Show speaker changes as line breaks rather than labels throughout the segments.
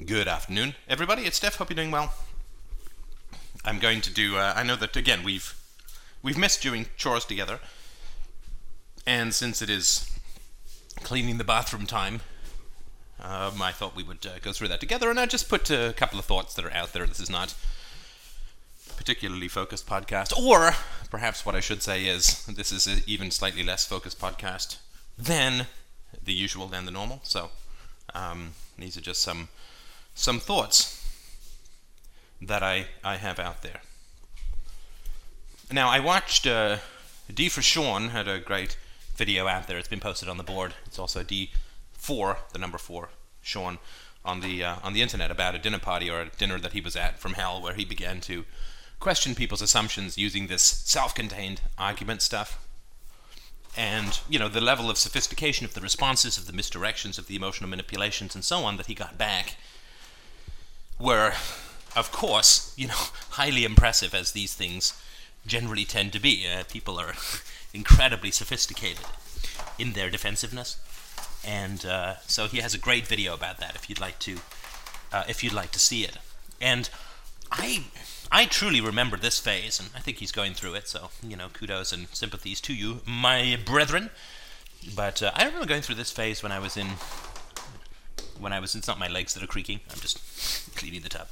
Good afternoon, everybody. It's Steph. Hope you're doing well. I'm going to do. Uh, I know that again we've we've missed doing chores together, and since it is cleaning the bathroom time, um, I thought we would uh, go through that together. And I just put a couple of thoughts that are out there. This is not particularly focused podcast, or perhaps what I should say is this is an even slightly less focused podcast than the usual, than the normal. So um, these are just some some thoughts that I, I have out there. Now, I watched uh, D for Sean had a great video out there. It's been posted on the board. It's also D4, the number 4, Sean, on the, uh, on the internet about a dinner party or a dinner that he was at from hell where he began to question people's assumptions using this self contained argument stuff. And, you know, the level of sophistication of the responses, of the misdirections, of the emotional manipulations, and so on that he got back were, of course, you know, highly impressive as these things generally tend to be. Uh, people are incredibly sophisticated in their defensiveness, and uh, so he has a great video about that. If you'd like to, uh, if you'd like to see it, and I, I truly remember this phase, and I think he's going through it. So you know, kudos and sympathies to you, my brethren. But uh, I remember going through this phase when I was in when I was. It's not my legs that are creaking. I'm just cleaning the tub.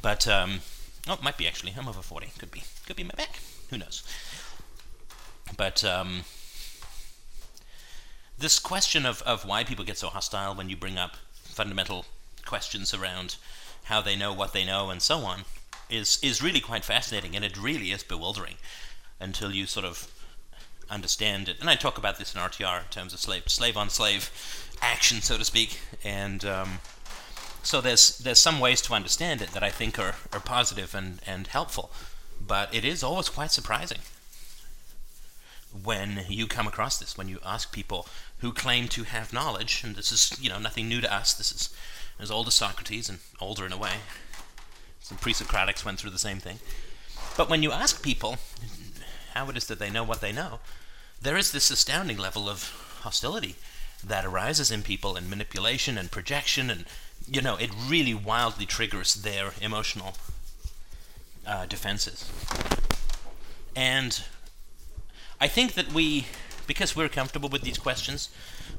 But um, oh, it might be actually. I'm over forty. Could be. Could be my back. Who knows? But um, this question of, of why people get so hostile when you bring up fundamental questions around how they know what they know and so on is is really quite fascinating and it really is bewildering until you sort of understand it. And I talk about this in RTR in terms of slave slave on slave action, so to speak. And um, so there's there's some ways to understand it that I think are, are positive and, and helpful. But it is always quite surprising when you come across this, when you ask people who claim to have knowledge, and this is you know nothing new to us. This is as old as Socrates and older in a way. Some pre-Socratics went through the same thing. But when you ask people how it is that they know what they know, there is this astounding level of hostility that arises in people and manipulation and projection and you know it really wildly triggers their emotional uh, defenses. And i think that we because we're comfortable with these questions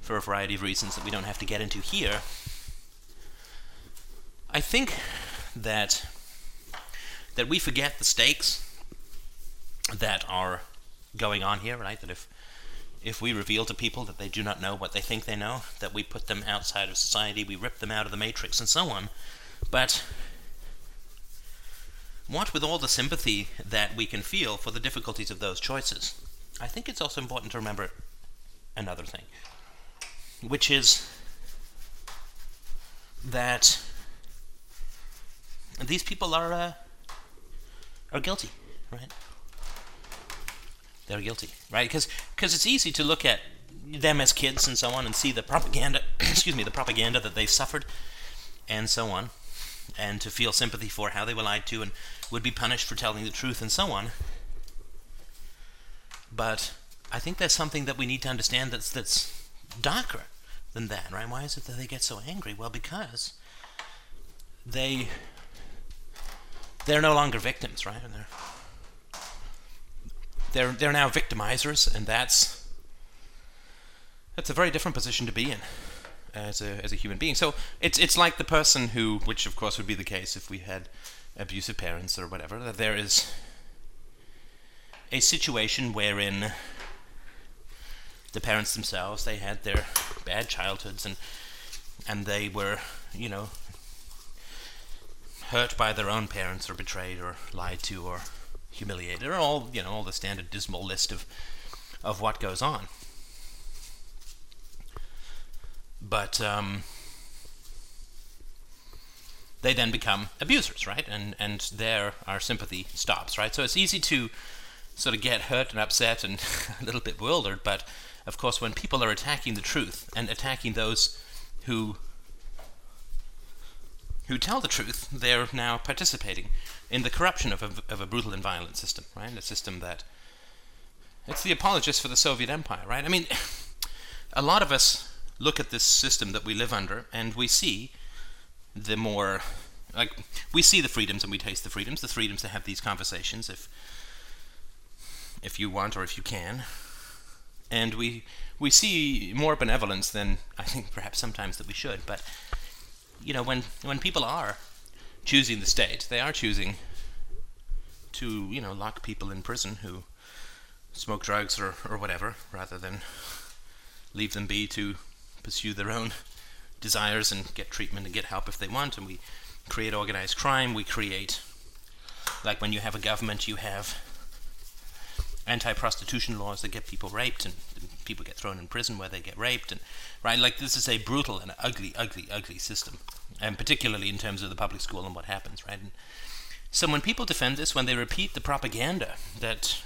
for a variety of reasons that we don't have to get into here i think that that we forget the stakes that are going on here right that if if we reveal to people that they do not know what they think they know, that we put them outside of society, we rip them out of the matrix, and so on. But what with all the sympathy that we can feel for the difficulties of those choices, I think it's also important to remember another thing, which is that these people are uh, are guilty, right? They're guilty, right? Because because it's easy to look at them as kids and so on and see the propaganda, excuse me, the propaganda that they've suffered and so on, and to feel sympathy for how they were lied to and would be punished for telling the truth and so on. But I think there's something that we need to understand that's that's darker than that, right? Why is it that they get so angry? Well, because they they're no longer victims, right? They're they're they're now victimizers, and that's that's a very different position to be in as a as a human being. So it's it's like the person who, which of course would be the case if we had abusive parents or whatever, that there is a situation wherein the parents themselves they had their bad childhoods and and they were you know hurt by their own parents or betrayed or lied to or humiliated, or all you know, all the standard dismal list of of what goes on. But um, they then become abusers, right? And and there our sympathy stops, right? So it's easy to sort of get hurt and upset and a little bit bewildered, but of course, when people are attacking the truth and attacking those who who tell the truth, they're now participating in the corruption of a, of a brutal and violent system, right? A system that it's the apologists for the Soviet Empire, right? I mean, a lot of us look at this system that we live under and we see the more like we see the freedoms and we taste the freedoms, the freedoms to have these conversations if if you want or if you can. And we we see more benevolence than I think perhaps sometimes that we should. But you know, when when people are choosing the state, they are choosing to you know lock people in prison who smoke drugs or or whatever, rather than leave them be to pursue their own desires and get treatment and get help if they want. And we create organized crime. We create like when you have a government, you have anti-prostitution laws that get people raped and people get thrown in prison where they get raped and right like this is a brutal and ugly ugly ugly system and particularly in terms of the public school and what happens right? And so when people defend this when they repeat the propaganda that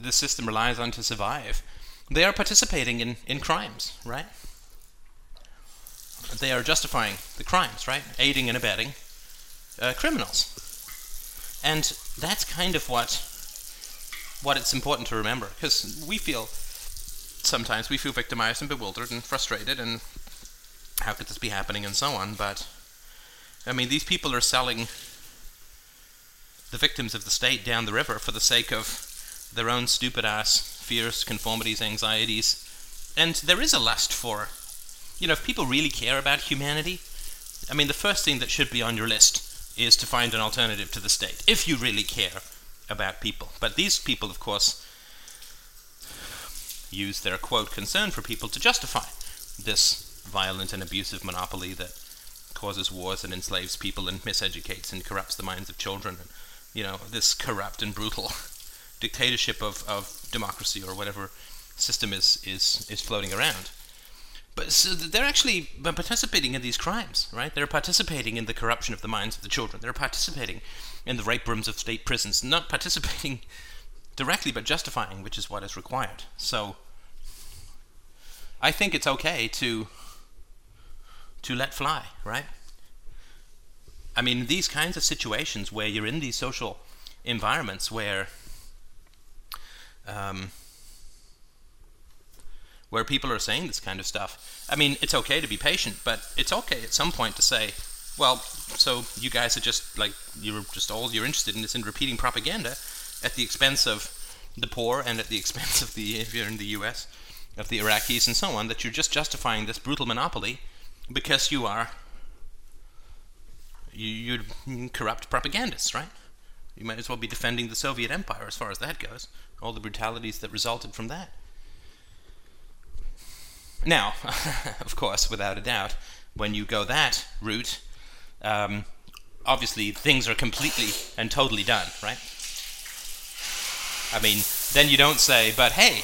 the system relies on to survive they are participating in, in crimes right? They are justifying the crimes right? Aiding and abetting uh, criminals. And that's kind of what what it's important to remember because we feel sometimes we feel victimized and bewildered and frustrated and how could this be happening and so on but i mean these people are selling the victims of the state down the river for the sake of their own stupid ass fears conformities anxieties and there is a lust for you know if people really care about humanity i mean the first thing that should be on your list is to find an alternative to the state if you really care about people. But these people, of course, use their quote concern for people to justify this violent and abusive monopoly that causes wars and enslaves people and miseducates and corrupts the minds of children and you know this corrupt and brutal dictatorship of, of democracy or whatever system is, is is floating around. But so they're actually participating in these crimes, right? They're participating in the corruption of the minds of the children. They're participating in the rape rooms of state prisons, not participating directly but justifying, which is what is required. So I think it's okay to to let fly, right? I mean, these kinds of situations where you're in these social environments where um, where people are saying this kind of stuff. I mean, it's okay to be patient, but it's okay at some point to say, well, so you guys are just like you're just all you're interested in is in repeating propaganda at the expense of the poor and at the expense of the if you're in the U.S. of the Iraqis and so on. That you're just justifying this brutal monopoly because you are you, corrupt propagandists, right? You might as well be defending the Soviet Empire as far as that goes. All the brutalities that resulted from that. Now, of course, without a doubt, when you go that route, um, obviously things are completely and totally done, right? I mean, then you don't say, "But hey,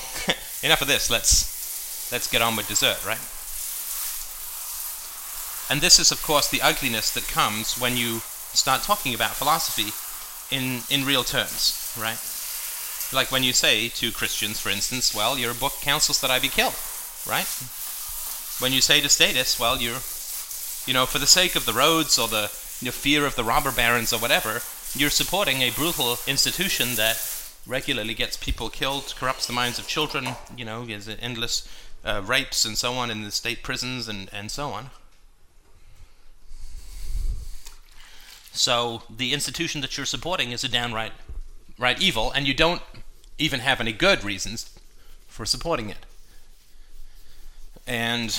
enough of this. Let's let's get on with dessert," right? And this is, of course, the ugliness that comes when you start talking about philosophy in in real terms, right? Like when you say to Christians, for instance, "Well, your book counsels that I be killed," right? When you say to statists, "Well, you're you know, for the sake of the roads or the fear of the robber barons or whatever, you're supporting a brutal institution that regularly gets people killed, corrupts the minds of children, you know, has endless uh, rapes and so on in the state prisons and, and so on. So the institution that you're supporting is a downright right evil, and you don't even have any good reasons for supporting it. And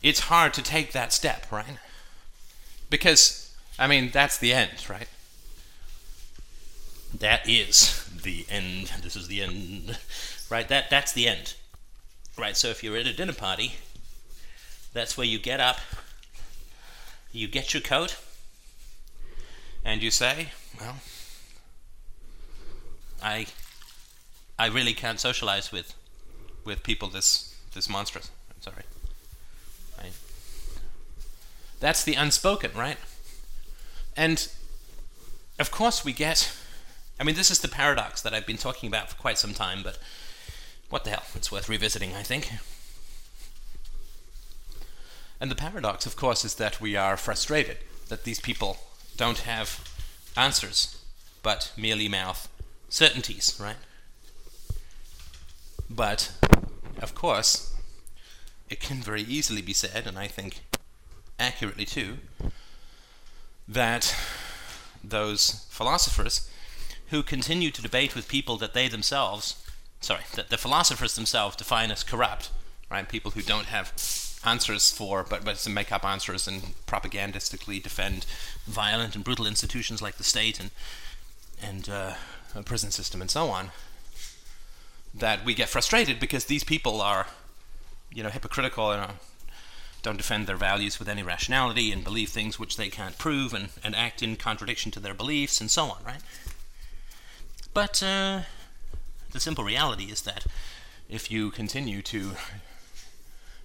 it's hard to take that step, right? Because, I mean, that's the end, right? That is the end. This is the end, right? That that's the end, right? So if you're at a dinner party, that's where you get up, you get your coat, and you say, "Well, I, I really can't socialize with, with people this this monstrous." I'm sorry. That's the unspoken, right? And of course, we get. I mean, this is the paradox that I've been talking about for quite some time, but what the hell? It's worth revisiting, I think. And the paradox, of course, is that we are frustrated that these people don't have answers, but merely mouth certainties, right? But, of course, it can very easily be said, and I think accurately too, that those philosophers who continue to debate with people that they themselves, sorry, that the philosophers themselves define as corrupt, right? People who don't have answers for, but, but to make up answers and propagandistically defend violent and brutal institutions like the state and and uh, a prison system and so on. That we get frustrated because these people are, you know, hypocritical and uh, don't defend their values with any rationality and believe things which they can't prove and, and act in contradiction to their beliefs and so on, right? But uh, the simple reality is that if you continue to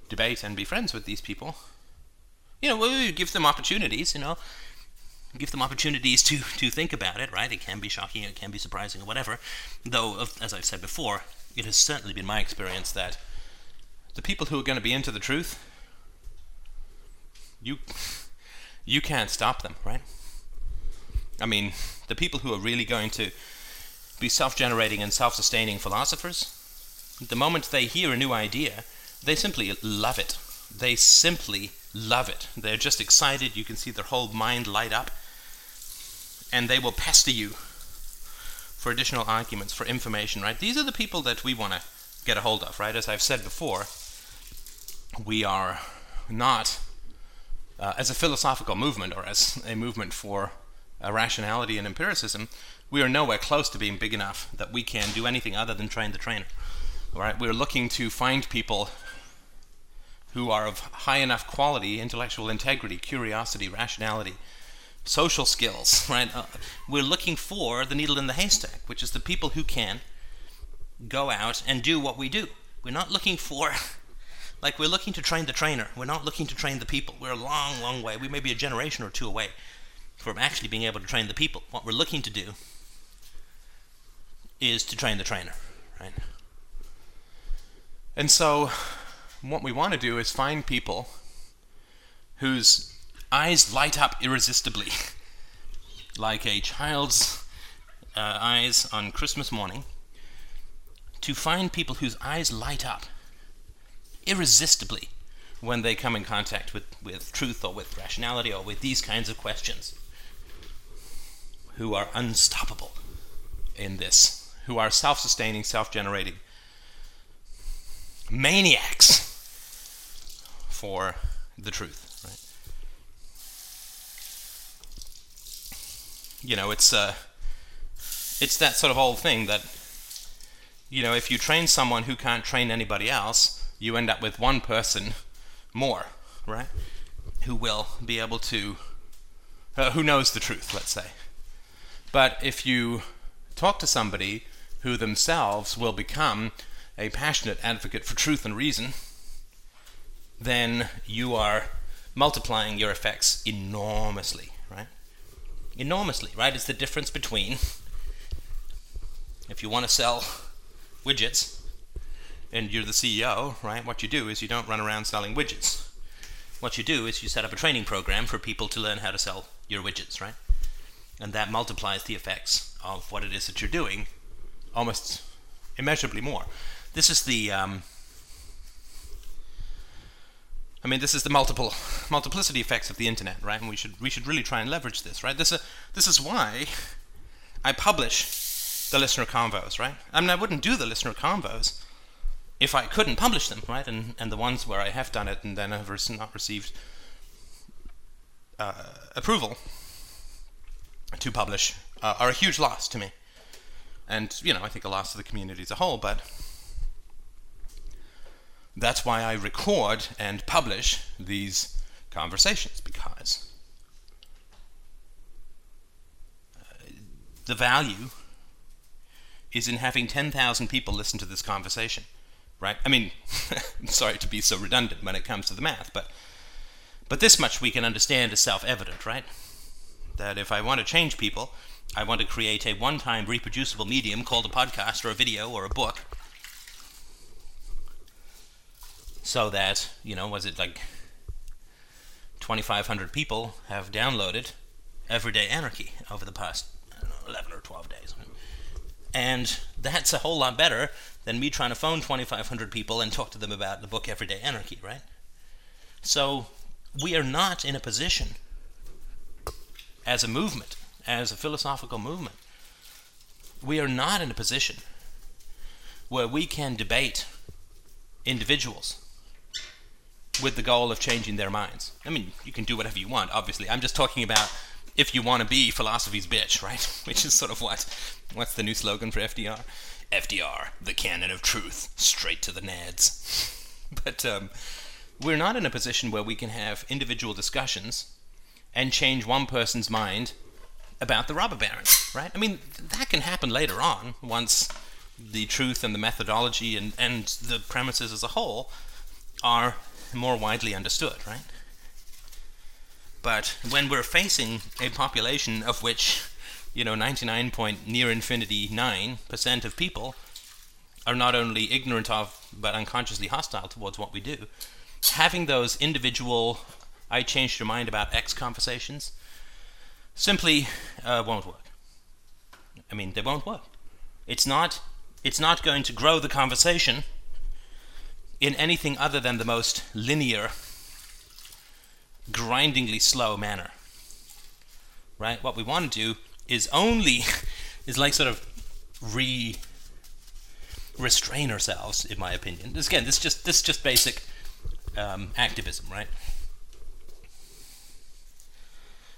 debate and be friends with these people, you know, we give them opportunities, you know, give them opportunities to, to think about it, right? It can be shocking, it can be surprising, or whatever. Though, as I've said before, it has certainly been my experience that the people who are going to be into the truth, you you can't stop them, right? I mean, the people who are really going to be self-generating and self-sustaining philosophers, the moment they hear a new idea, they simply love it. They simply love it. They're just excited. You can see their whole mind light up. And they will pester you for additional arguments, for information, right? These are the people that we want to get a hold of, right? As I've said before, we are not, uh, as a philosophical movement or as a movement for uh, rationality and empiricism, we are nowhere close to being big enough that we can do anything other than train the trainer. Right? We're looking to find people who are of high enough quality, intellectual integrity, curiosity, rationality, social skills, right? Uh, we're looking for the needle in the haystack, which is the people who can go out and do what we do. We're not looking for, like, we're looking to train the trainer. We're not looking to train the people. We're a long, long way. We may be a generation or two away from actually being able to train the people. What we're looking to do is to train the trainer, right? And so what we want to do is find people whose eyes light up irresistibly, like a child's uh, eyes on Christmas morning, to find people whose eyes light up irresistibly when they come in contact with, with truth or with rationality or with these kinds of questions, who are unstoppable in this, who are self sustaining, self generating maniacs for the truth. Right? You know, it's uh, it's that sort of old thing that you know, if you train someone who can't train anybody else, you end up with one person more, right? Who will be able to, uh, who knows the truth, let's say. But if you talk to somebody who themselves will become a passionate advocate for truth and reason, then you are multiplying your effects enormously, right? Enormously, right? It's the difference between if you want to sell widgets and you're the CEO, right? What you do is you don't run around selling widgets. What you do is you set up a training program for people to learn how to sell your widgets, right? And that multiplies the effects of what it is that you're doing almost immeasurably more. This is the um, I mean, this is the multiple multiplicity effects of the internet, right? And we should we should really try and leverage this, right? This uh, this is why I publish the listener convos, right? I mean, I wouldn't do the listener convos if I couldn't publish them, right? And and the ones where I have done it and then have not received uh, approval to publish uh, are a huge loss to me, and you know I think a loss to the community as a whole, but that's why I record and publish these conversations because uh, the value is in having 10,000 people listen to this conversation, right? I mean, sorry to be so redundant when it comes to the math, but but this much we can understand is self-evident, right? That if I want to change people, I want to create a one-time reproducible medium called a podcast or a video or a book so that you know was it like 2500 people have downloaded everyday anarchy over the past know, 11 or 12 days and that's a whole lot better
than me trying to phone 2,500 people and talk to them about the book Everyday Anarchy, right? So we are not in a position as a movement, as a philosophical movement, we are not in a position where we can debate individuals with the goal of changing their minds. I mean, you can do whatever you want, obviously. I'm just talking about if you want to be philosophy's bitch, right? Which is sort of what what's the new slogan for FDR? FDR, the cannon of truth, straight to the nads. but um, we're not in a position where we can have individual discussions and change one person's mind about the robber barons, right? I mean, that can happen later on once the truth and the methodology and, and the premises as a whole are more widely understood, right? But when we're facing a population of which, you know, 99 point near infinity 9% of people are not only ignorant of but unconsciously hostile towards what we do, having those individual I changed your mind about X conversations simply uh, won't work. I mean, they won't work. It's not. It's not going to grow the conversation in anything other than the most linear, grindingly slow manner. Right? What we want to do is only is like sort of re restrain ourselves, in my opinion. This, again, this just this is just basic um, activism, right?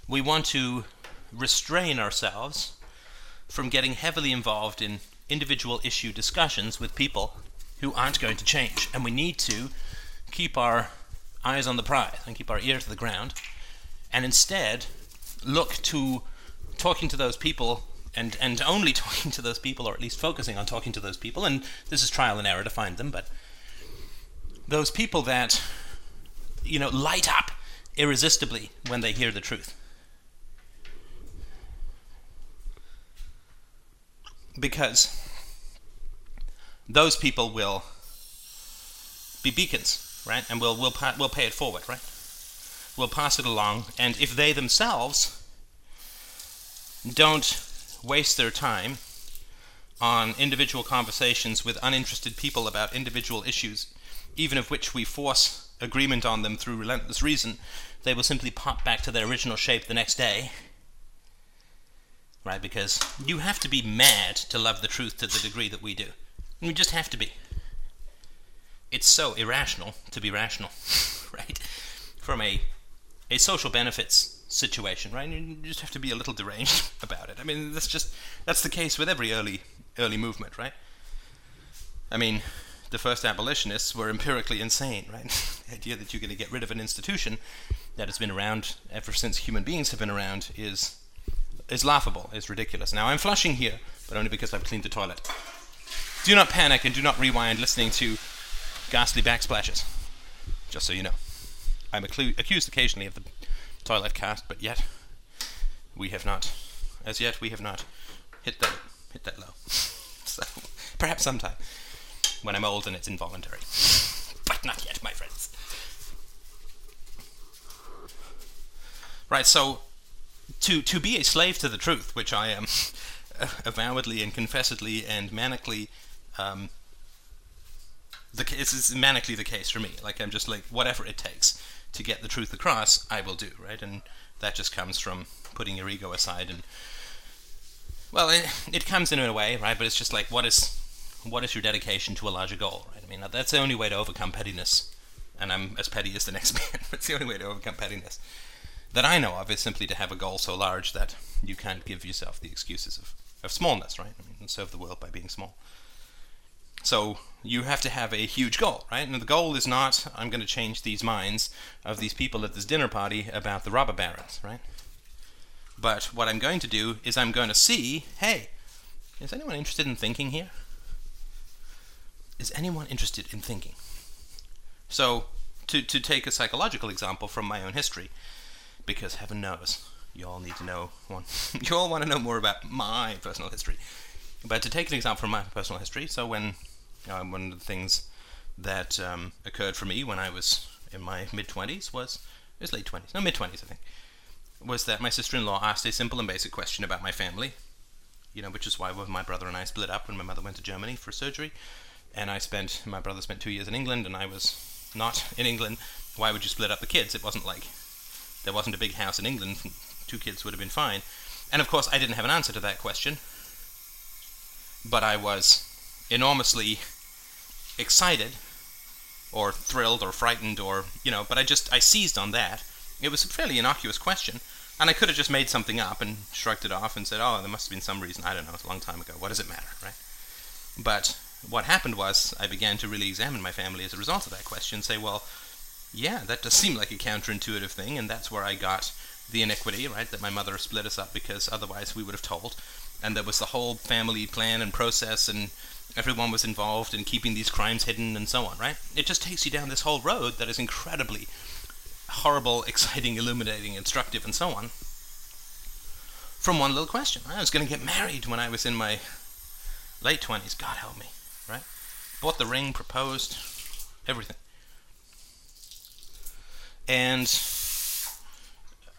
We want to restrain ourselves from getting heavily involved in individual issue discussions with people who aren't going to change. And we need to keep our eyes on the prize and keep our ear to the ground and instead look to talking to those people and, and only talking to those people, or at least focusing on talking to those people, and this is trial and error to find them, but those people that, you know, light up irresistibly when they hear the truth. because those people will be beacons, right? And we'll we'll we'll pay it forward, right? We'll pass it along, and if they themselves don't waste their time on individual conversations with uninterested people about individual issues, even of which we force agreement on them through relentless reason, they will simply pop back to their original shape the next day right? Because you have to be mad to love the truth to the degree that we do. You just have to be. It's so irrational to be rational, right? From a a social benefits situation, right? You just have to be a little deranged about it. I mean, that's just that's the case with every early early movement, right? I mean, the first abolitionists were empirically insane, right? the idea that you're going to get rid of an institution that has been around ever since human beings have been around is is laughable, is ridiculous. Now I'm flushing here, but only because I've cleaned the toilet. Do not panic and do not rewind listening to ghastly backsplashes. Just so you know. I'm accu- accused occasionally of the toilet cast, but yet we have not, as yet we have not hit that hit that low. so perhaps sometime when I'm old and it's involuntary, but not yet, my friends. Right, so to to be a slave to the truth, which I am avowedly and confessedly and manically. Um, the this is manically the case for me. Like I'm just like whatever it takes to get the truth across, I will do right, and that just comes from putting your ego aside and well, it, it comes in a way, right? But it's just like what is what is your dedication to a larger goal, right? I mean, that's the only way to overcome pettiness, and I'm as petty as the next man. it's the only way to overcome pettiness that I know of is simply to have a goal so large that you can't give yourself the excuses of, of smallness, right? I mean, serve the world by being small. So you have to have a huge goal, right? And the goal is not, I'm going to change these minds of these people at this dinner party about the robber barons, right? But what I'm going to do is I'm going to see, hey, is anyone interested in thinking here? Is anyone interested in thinking? So, to, to take a psychological example from my own history, because heaven knows you all need to know one. you all want to know more about my personal history. But to take an example from my personal history, so when uh, one of the things that um, occurred for me when I was in my mid twenties was it was late twenties, no mid twenties, I think, was that my sister-in-law asked a simple and basic question about my family. You know, which is why my brother and I split up when my mother went to Germany for surgery. and I spent my brother spent two years in England, and I was not in England. Why would you split up the kids? It wasn't like there wasn't a big house in England. Two kids would have been fine. And of course, I didn't have an answer to that question, but I was enormously excited, or thrilled, or frightened, or you know. But I just I seized on that. It was a fairly innocuous question, and I could have just made something up and shrugged it off and said, "Oh, there must have been some reason. I don't know. It's a long time ago. What does it matter, right?" But what happened was I began to really examine my family as a result of that question. Say, well, yeah, that does seem like a counterintuitive thing, and that's where I got the iniquity, right? That my mother split us up because otherwise we would have told. And there was the whole family plan and process, and everyone was involved in keeping these crimes hidden and so on, right? It just takes you down this whole road that is incredibly horrible, exciting, illuminating, instructive, and so on. From one little question. I was going to get married when I was in my late 20s, God help me, right? Bought the ring, proposed, everything. And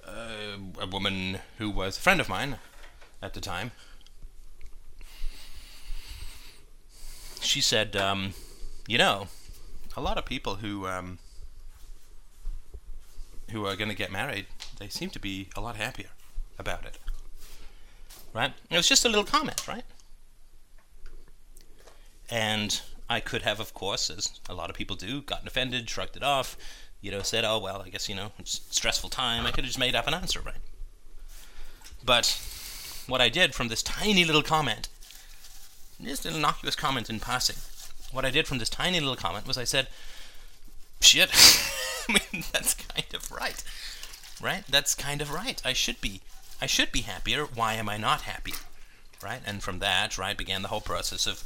uh, a woman who was a friend of mine at the time, she said, um, you know, a lot of people who um, who are going to get married, they seem to be a lot happier about it. Right? It was just a little comment, right? And I could have, of course, as a lot of people do, gotten offended, shrugged it off, you know, said, oh, well, I guess, you know, it's stressful time. I could have just made up an answer, right? But what I did from this tiny little comment, just an innocuous comment in passing, what I did from this tiny little comment was I said, shit, I mean, that's kind of right. Right? That's kind of right. I should be. I should be happier. Why am I not happy? Right? And from that, right, began the whole process of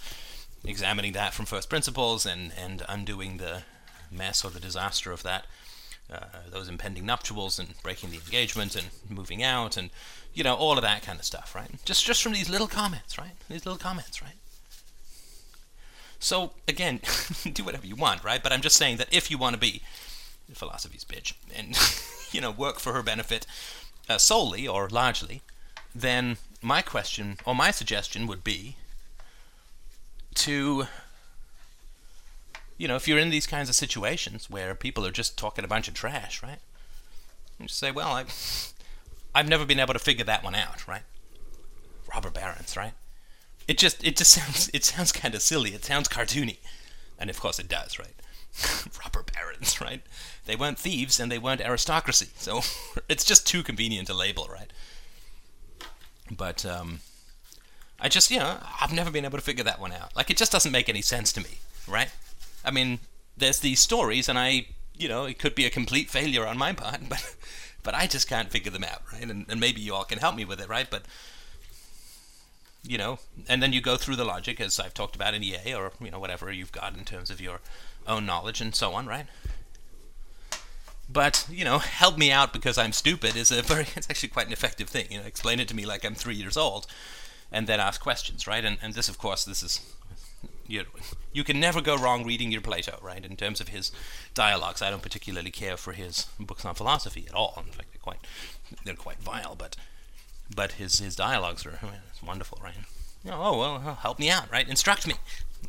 examining that from first principles and, and undoing the mess or the disaster of that, uh, those impending nuptials and breaking the engagement and moving out and, you know, all of that kind of stuff, right? Just, just from these little comments, right? These little comments, right? So, again, do whatever you want, right? But I'm just saying that if you want to be philosophy's bitch and, you know, work for her benefit uh, solely or largely, then my question or my suggestion would be to you know if you're in these kinds of situations where people are just talking a bunch of trash right? You just say well i i've never been able to figure that one out right? Robber barons right it just it just sounds it sounds kind of silly it sounds cartoony and of course it does right robber barons right they weren't thieves and they weren't aristocracy so it's just too convenient a label right but um I just, you know, I've never been able to figure that one out. Like, it just doesn't make any sense to me, right? I mean, there's these stories, and I, you know, it could be a complete failure on my part, but, but I just can't figure them out, right? And, and maybe you all can help me with it, right? But, you know, and then you go through the logic, as I've talked about in EA, or, you know, whatever you've got in terms of your own knowledge and so on, right? But, you know, help me out because I'm stupid is a very, it's actually quite an effective thing. You know, explain it to me like I'm three years old and then ask questions, right? And, and this, of course, this is you, you can never go wrong reading your Plato, right? In terms of his dialogues, I don't particularly care for his books on philosophy at all. In fact, they're quite they're quite vile, but but his his dialogues are I mean, wonderful, right? Oh well, help me out, right? Instruct me,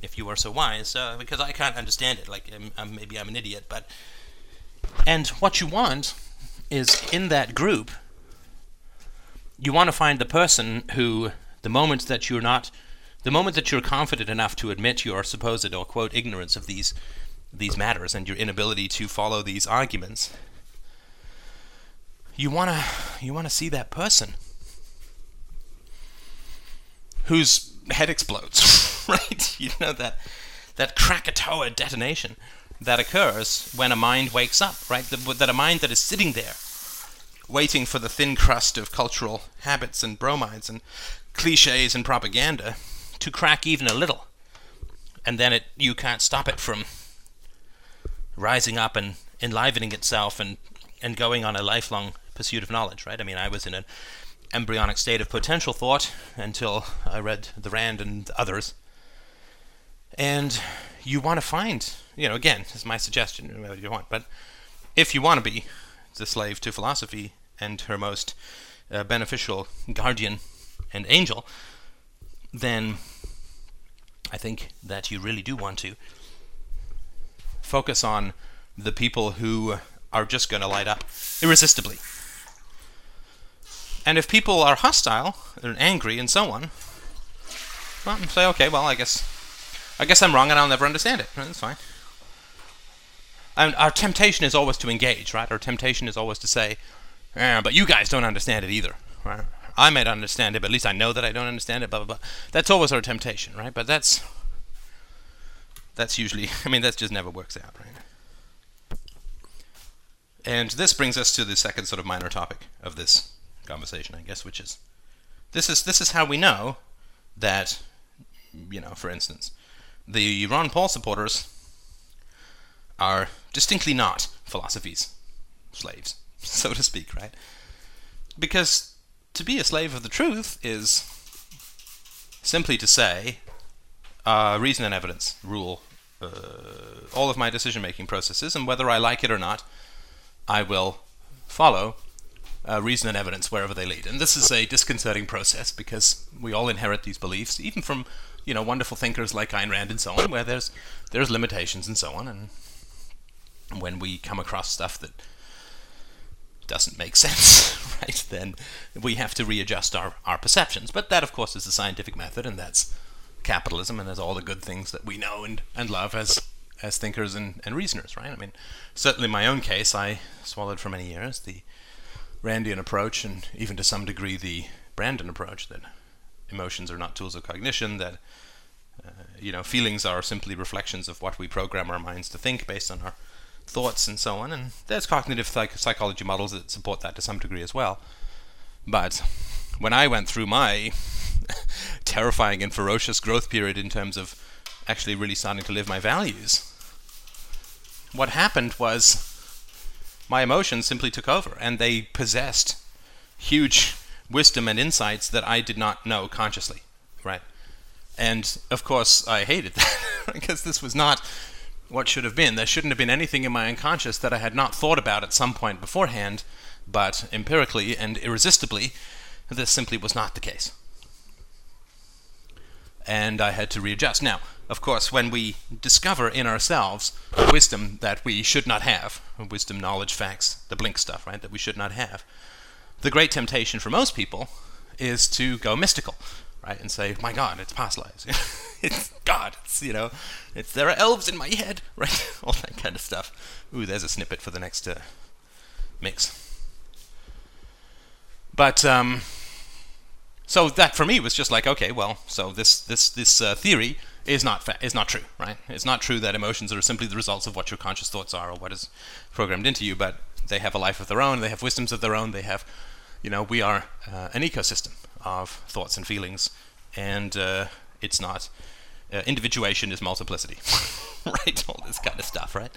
if you are so wise, uh, because I can't understand it. Like I'm, I'm, maybe I'm an idiot, but and what you want is in that group, you want to find the person who the moment that you're not, the moment that you're confident enough to admit your supposed or quote ignorance of these these matters and your inability to follow these arguments, you wanna you wanna see that person whose head explodes, right? You know that that Krakatoa detonation that occurs when a mind wakes up, right? The, that a mind that is sitting there, waiting for the thin crust of cultural habits and bromides and cliches and propaganda to crack even a little, and then it you can't stop it from rising up and enlivening itself and and going on a lifelong pursuit of knowledge. Right? I mean, I was in an embryonic state of potential thought until I read the Rand and others, and you want to find, you know, again, this is my suggestion, whatever you want, but if you want to be the slave to philosophy and her most uh, beneficial guardian and angel, then I think that you really do want to focus on the people who are just going to light up irresistibly. And if people are hostile and angry and so on, well, say, okay, well, I guess, I guess I'm wrong and I'll never understand it. That's fine. And our temptation is always to engage, right? Our temptation is always to say, yeah, but you guys don't understand it either, right? I might understand it, but at least I know that I don't understand it. Blah blah blah. That's always our temptation, right? But that's that's usually, I mean, that just never works out, right? And this brings us to the second sort of minor topic of this conversation, I guess, which is this is this is how we know that, you know, for instance, the Ron Paul supporters are distinctly not philosophy's slaves, so to speak, right? Because to be a slave of the truth is simply to say, uh, reason and evidence rule uh, all of my decision making processes, and whether I like it or not, I will follow uh, reason and evidence wherever they lead. And this is a disconcerting process because we all inherit these beliefs, even from you know wonderful thinkers like Ayn Rand and so on, where there's there's limitations and so on. And when we come across stuff that doesn't make sense, right, then we have to readjust our, our perceptions. But that, of course, is the scientific method, and that's capitalism, and there's all the good things that we know and, and love as as thinkers and, and reasoners, right? I mean, certainly in my own case, I swallowed for many years the Randian approach, and even to some degree the Branden approach that emotions are not tools of cognition, that uh, you know feelings are simply reflections of what we program our minds to think based on our thoughts and so on. And there's cognitive psych- psychology models that support that to some degree as well. But when I went through my terrifying and ferocious growth period in terms of actually really starting to live my values, what happened was my emotions simply took over and they possessed huge wisdom and insights that I did not know consciously, right? And of course, I hated that because this was not what should have been. There shouldn't have been anything in my unconscious that I had not thought about at some point beforehand, but empirically and irresistibly, this simply was not the case. And I had to readjust. Now, of course, when we discover in ourselves wisdom that we should not have, wisdom, knowledge, facts, the blink stuff, right, that we should not have, the great temptation for most people is to go mystical, right, and say, "My God, it's past lives, it's God, it's you know, it's there are elves in my head, right, all that kind of stuff." Ooh, there's a snippet for the next uh, mix. But um, so that for me was just like, okay, well, so this this this uh, theory is not fa- is not true, right? It's not true that emotions are simply the results of what your conscious thoughts are or what is programmed into you, but they have a life of their own, they have wisdoms of their own, they have, you know, we are uh, an ecosystem of thoughts and feelings, and uh, it's not uh, individuation is multiplicity, right? All this kind of stuff, right?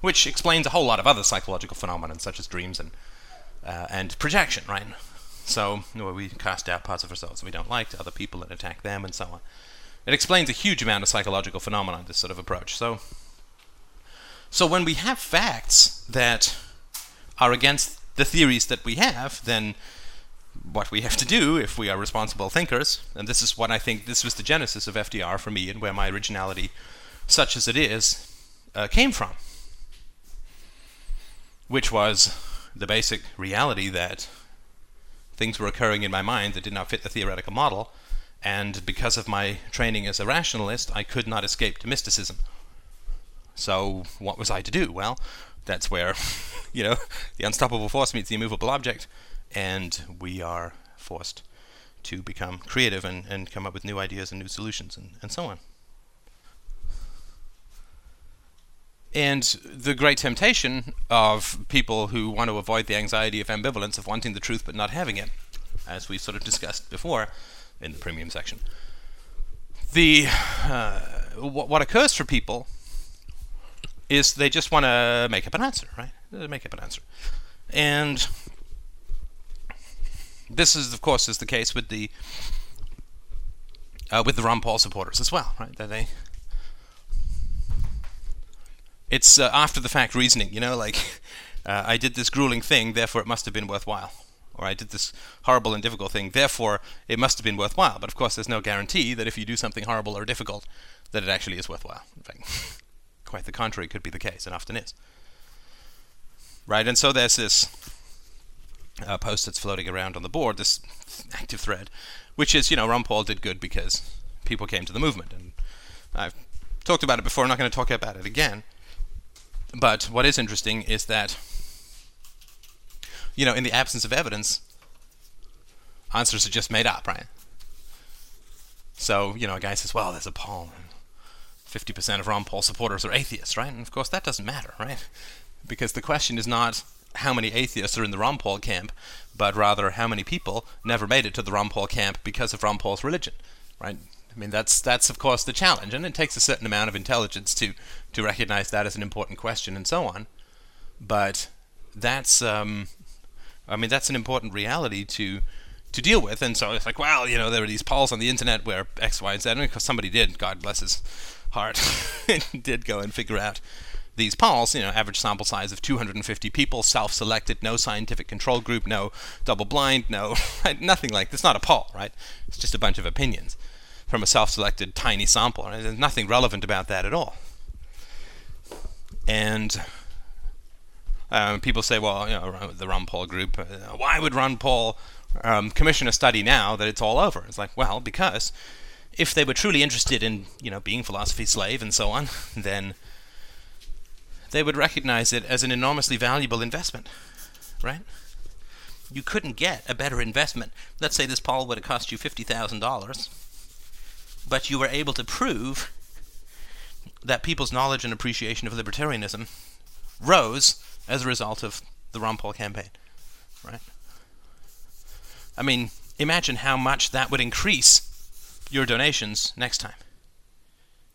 Which explains a whole lot of other psychological phenomena, such as dreams and uh, and projection, right? So where we cast out parts of ourselves that we don't like to other people and attack them and so on. It explains a huge amount of psychological phenomena, this sort of approach. So, so when we have facts that are against the theories that we have, then what we have to do if we are responsible thinkers, and this is what I think this was the genesis of FDR for me and where my originality, such as it is, uh, came from, which was the basic reality that things were occurring in my mind that did not fit the theoretical model, and because of my training as a rationalist, I could not escape to mysticism. So, what was I to do? Well, that's where, you know, the unstoppable force meets the immovable object, and we are forced to become creative and, and come up with new ideas and new solutions and, and so on. And the great temptation of people who want to avoid the anxiety of ambivalence, of wanting the truth but not having it, as we sort of discussed before in the premium section. The uh, what, occurs for people is they just want to make up an answer, right? Make up an answer, and this is, of course, is the case with the uh, with the Ron Paul supporters as well, right? That they it's uh, after the fact reasoning, you know, like uh, I did this grueling thing, therefore it must have been worthwhile, or I did this horrible and difficult thing, therefore it must have been worthwhile. But of course, there's no guarantee that if you do something horrible or difficult, that it actually is worthwhile. In fact, quite the contrary could be the case, and often is. Right, and so there's this uh, post that's floating around on the board, this active thread, which is, you know, Ron Paul did good because people came to the movement. And I've talked about it before, I'm not going to talk about it again. But what is interesting is that, you know, in the absence of evidence, answers are just made up, right? So, you know, a guy says, well, there's a poll. 50% of Ron Paul supporters are atheists, right? And of course, that doesn't matter, right? Because the question is not how many atheists are in the Ron Paul camp, but rather how many people never made it to the Ron Paul camp because of Ron Paul's religion, right? I mean, that's that's of course the challenge, and it takes a certain amount of intelligence to to recognize that as an important question and so on. But that's, um, I mean, that's an important reality to to deal with. And so it's like, well, you know, there are these polls on the internet where X, Y, and Z, because somebody did, God bless his heart, did go and figure out these polls, you know, average sample size of 250 people, self-selected, no scientific control group, no double-blind, no, right, nothing like. It's not a poll, right? It's just a bunch of opinions from a self-selected tiny sample. Right? There's nothing relevant about that at all. And um, people say, well, you know, the Ron Paul group, uh, why would Ron Paul um, commission a study now that it's all over? It's like, well, because if they were truly interested in, you know, being philosophy slave and so on, then they would recognize it as an enormously valuable investment, right? You couldn't get a better investment. Let's say this poll would have cost you $50,000, but you were able to prove that people's knowledge and appreciation of libertarianism rose as a result of the Ron Paul campaign, right? I mean, imagine how much that would increase your donations next time.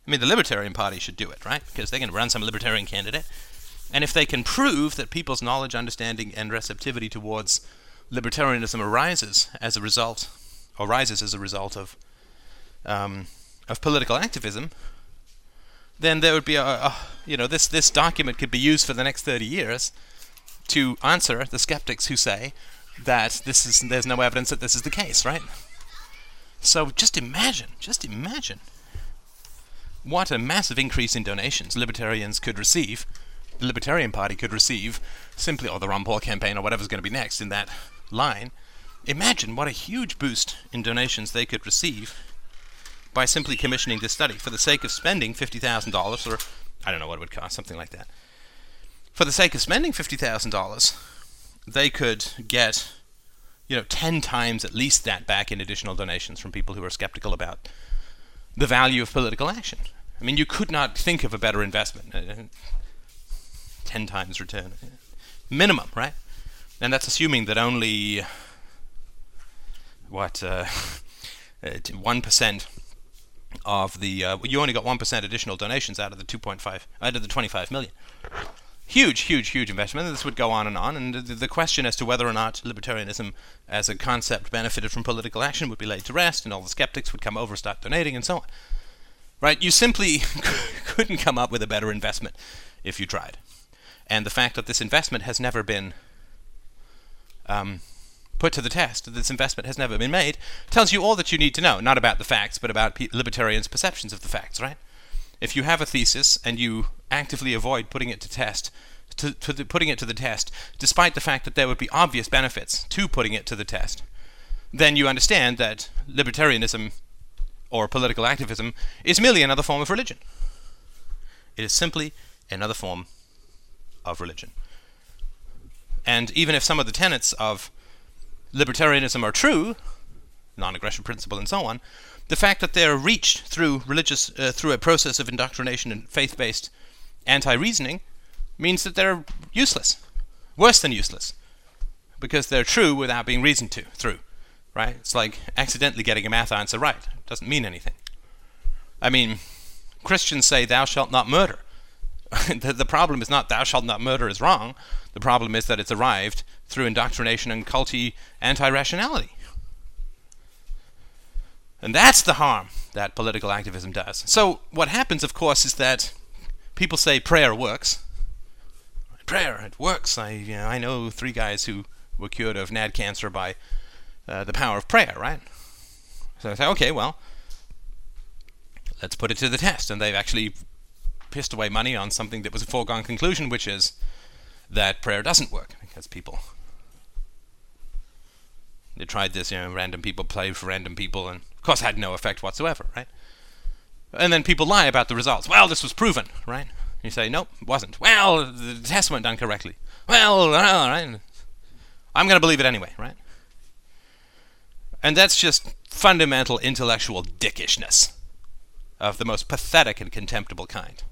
I mean, the Libertarian Party should do it, right? Because they can run some Libertarian candidate. And if they can prove that people's knowledge, understanding, and receptivity towards libertarianism arises as a result, or rises as a result of, um, of political activism, then there would be a, a, you know, this, this document could be used for the next 30 years to answer the skeptics who say that this is, there's no evidence that this is the case, right? So just imagine, just imagine what a massive increase in donations libertarians could receive, the Libertarian Party could receive, simply, or the Ron Paul campaign, or whatever's going to be next in that line. Imagine what a huge boost in donations they could receive by simply commissioning this study for the sake of spending $50,000, or I don't know what it would cost, something like that. For the sake of spending $50,000, they could get, you know, 10 times at least that back in additional donations from people who are skeptical about the value of political action. I mean, you could not think of a better investment. Uh, ten times return. Minimum, right? And that's assuming that only, what, uh, 1% of the, uh, you only got 1% additional donations out of the 2.5, out of the 25 million. Huge, huge, huge investment. This would go on and on. And the, the question as to whether or not libertarianism as a concept benefited from political action would be laid to rest, and all the skeptics would come over, start donating, and so on. Right? You simply couldn't come up with a better investment if you tried. And the fact that this investment has never been um, put to the test, this investment has never been made, tells you all that you need to know, not about the facts, but about libertarians' perceptions of the facts, right? If you have a thesis and you actively avoid putting it to test, to, to the, putting it to the test, despite the fact that there would be obvious benefits to putting it to the test, then you understand that libertarianism or political activism is merely another form of religion. It is simply another form of religion. And even if some of the tenets of libertarianism are true, non-aggression principle and so on, the fact that they're reached through religious uh, through a process of indoctrination and faith-based anti-reasoning means that they're useless, worse than useless, because they're true without being reasoned to through right? It's like accidentally getting a math answer right. It doesn't mean anything. I mean, Christians say, thou shalt not murder. the, the problem is not thou shalt not murder is wrong. The problem is that it's arrived through indoctrination and culty anti-rationality. And that's the harm that political activism does. So what happens, of course, is that people say prayer works. Prayer, it works. I, you know, I know three guys who were cured of NAD cancer by uh, the power of prayer, right? So I say, okay, well, let's put it to the test. And they've actually pissed away money on something that was a foregone conclusion, which is that prayer doesn't work because people. They tried this, you know, random people play for random people, and of course had no effect whatsoever, right? And then people lie about the results. Well, this was proven, right? You say, nope, it wasn't. Well, the test went done correctly. Well, uh, all right. I'm going to believe it anyway, right? And that's just fundamental intellectual dickishness of the most pathetic and contemptible kind.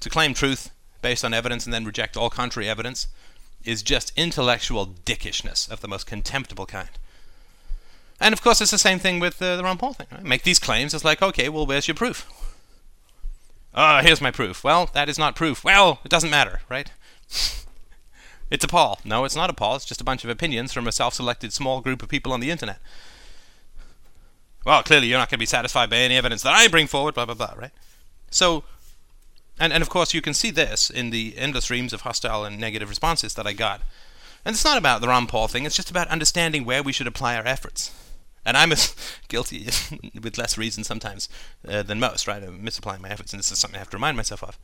To claim truth based on evidence and then reject all contrary evidence is just intellectual dickishness of the most contemptible kind. And of course, it's the same thing with uh, the Ron Paul thing. Right? Make these claims. It's like, okay, well, where's your proof? Ah, here's my proof. Well, that is not proof. Well, it doesn't matter, right? it's a Paul. No, it's not a Paul. It's just a bunch of opinions from a self-selected small group of people on the internet. Well, clearly you're not going to be satisfied by any evidence that I bring forward, blah, blah, blah, right? So, and, and of course, you can see this in the endless reams of hostile and negative responses that I got. And it's not about the Ron Paul thing, it's just about understanding where we should apply our efforts. And I'm as guilty with less reason sometimes uh, than most, right? I'm misapplying my efforts, and this is something I have to remind myself of.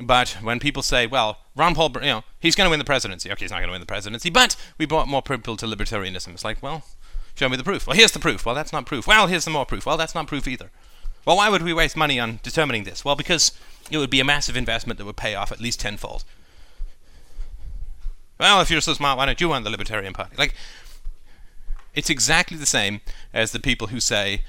But when people say, well, Ron Paul, you know, he's going to win the presidency. Okay, he's not going to win the presidency, but we brought more people to libertarianism. It's like, well, show me the proof. Well, here's the proof. Well, that's not proof. Well, here's some more proof. Well, that's not proof either. Well, why would we waste money on determining this? Well, because it would be a massive investment that would pay off at least tenfold. Well, if you're so smart, why don't you run the Libertarian Party? Like, it's exactly the same as the people who say,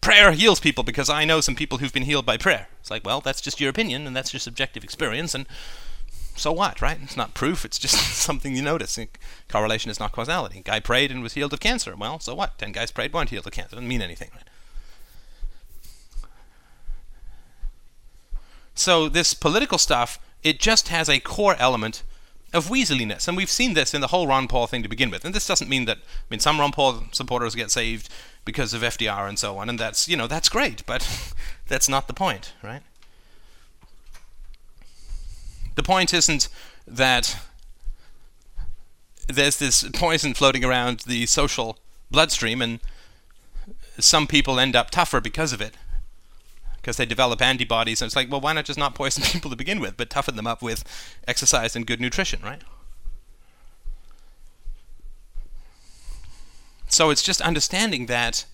prayer heals people because I know some people who've been healed by prayer. It's like, well, that's just your opinion and that's your subjective experience, and so what, right? It's not proof, it's just something you notice. Correlation is not causality. Guy prayed and was healed of cancer. Well, so what? Ten guys prayed, weren't healed of cancer. It Doesn't mean anything, right? So this political stuff, it just has a core element of weaseliness. And we've seen this in the whole Ron Paul thing to begin with. And this doesn't mean that, I mean, some Ron Paul supporters get saved because of FDR and so on, and that's, you know, that's great, but that's not the point, right? The point isn't that there's this poison floating around the social bloodstream and some people end up tougher because of it because they develop antibodies and it's like well why not just not poison people to begin with but toughen them up with exercise and good nutrition right? So it's just understanding that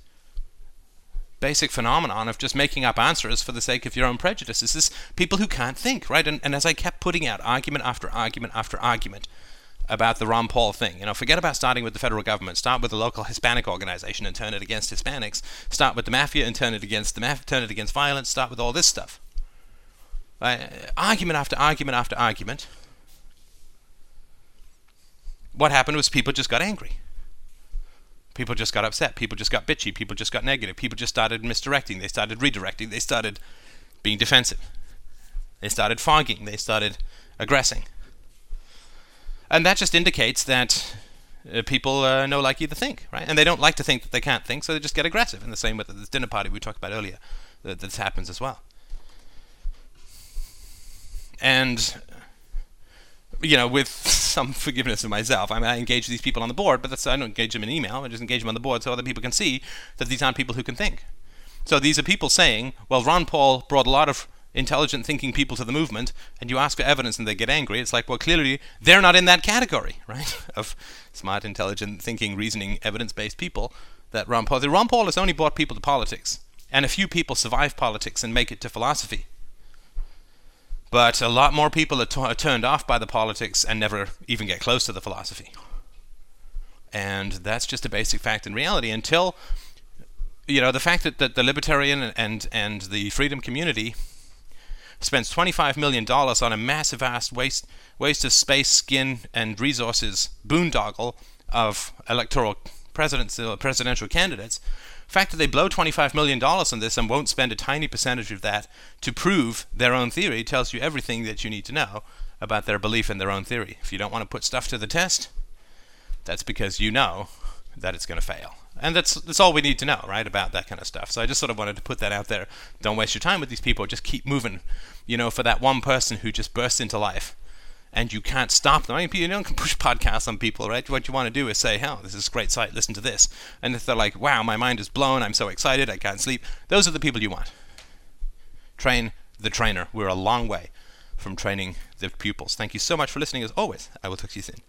basic phenomenon of just making up answers for the sake of your own prejudices is people who can't think right? And, and as i kept putting out argument after argument after argument about the Ron Paul thing. You know, forget about starting with the federal government. Start with the local Hispanic organization and turn it against Hispanics. Start with the mafia and turn it against the mafia. Turn it against violence. Start with all this stuff. Argument after argument after argument. What happened was people just got angry. People just got upset. People just got bitchy. People just got negative. People just started misdirecting. They started redirecting. They started being defensive. They started fogging. They started aggressing and that just indicates that uh, people uh, know like you to think, right? And they don't like to think that they can't think, so they just get aggressive. And the same with this dinner party we talked about earlier, that this happens as well. And you know, with some forgiveness of myself, I mean, I engage these people on the board, but that's I don't engage them in email. I just engage them on the board so other people can see that these aren't people who can think. So these are people saying, well, Ron Paul brought a lot of intelligent thinking people to the movement and you ask for evidence and they get angry, it's like, well, clearly they're not in that category, right? of smart, intelligent thinking, reasoning, evidence based people that Ron Paul. The Ron Paul has only brought people to politics, and a few people survive politics and make it to philosophy. But a lot more people are, t- are turned off by the politics and never even get close to the philosophy. And that's just a basic fact in reality until you know the fact that, that the libertarian and and the freedom community spends $25 million on a massive ass waste, waste of space, skin, and resources boondoggle of electoral presidential, uh, presidential candidates. The fact that they blow $25 million on this and won't spend a tiny percentage of that to prove their own theory tells you everything that you need to know about their belief in their own theory. If you don't want to put stuff to the test, that's because you know that it's going to fail. And that's that's all we need to know, right, about that kind of stuff. So I just sort of wanted to put that out there. Don't waste your time with these people. Just keep moving. You know, for that one person who just bursts into life, and you can't stop them. I mean, you don't can push podcasts on people, right? What you want to do is say, "Hell, this is a great site. Listen to this." And if they're like, "Wow, my mind is blown. I'm so excited. I can't sleep," those are the people you want. Train the trainer. We're a long way from training the pupils. Thank you so much for listening. As always, I will talk to you soon.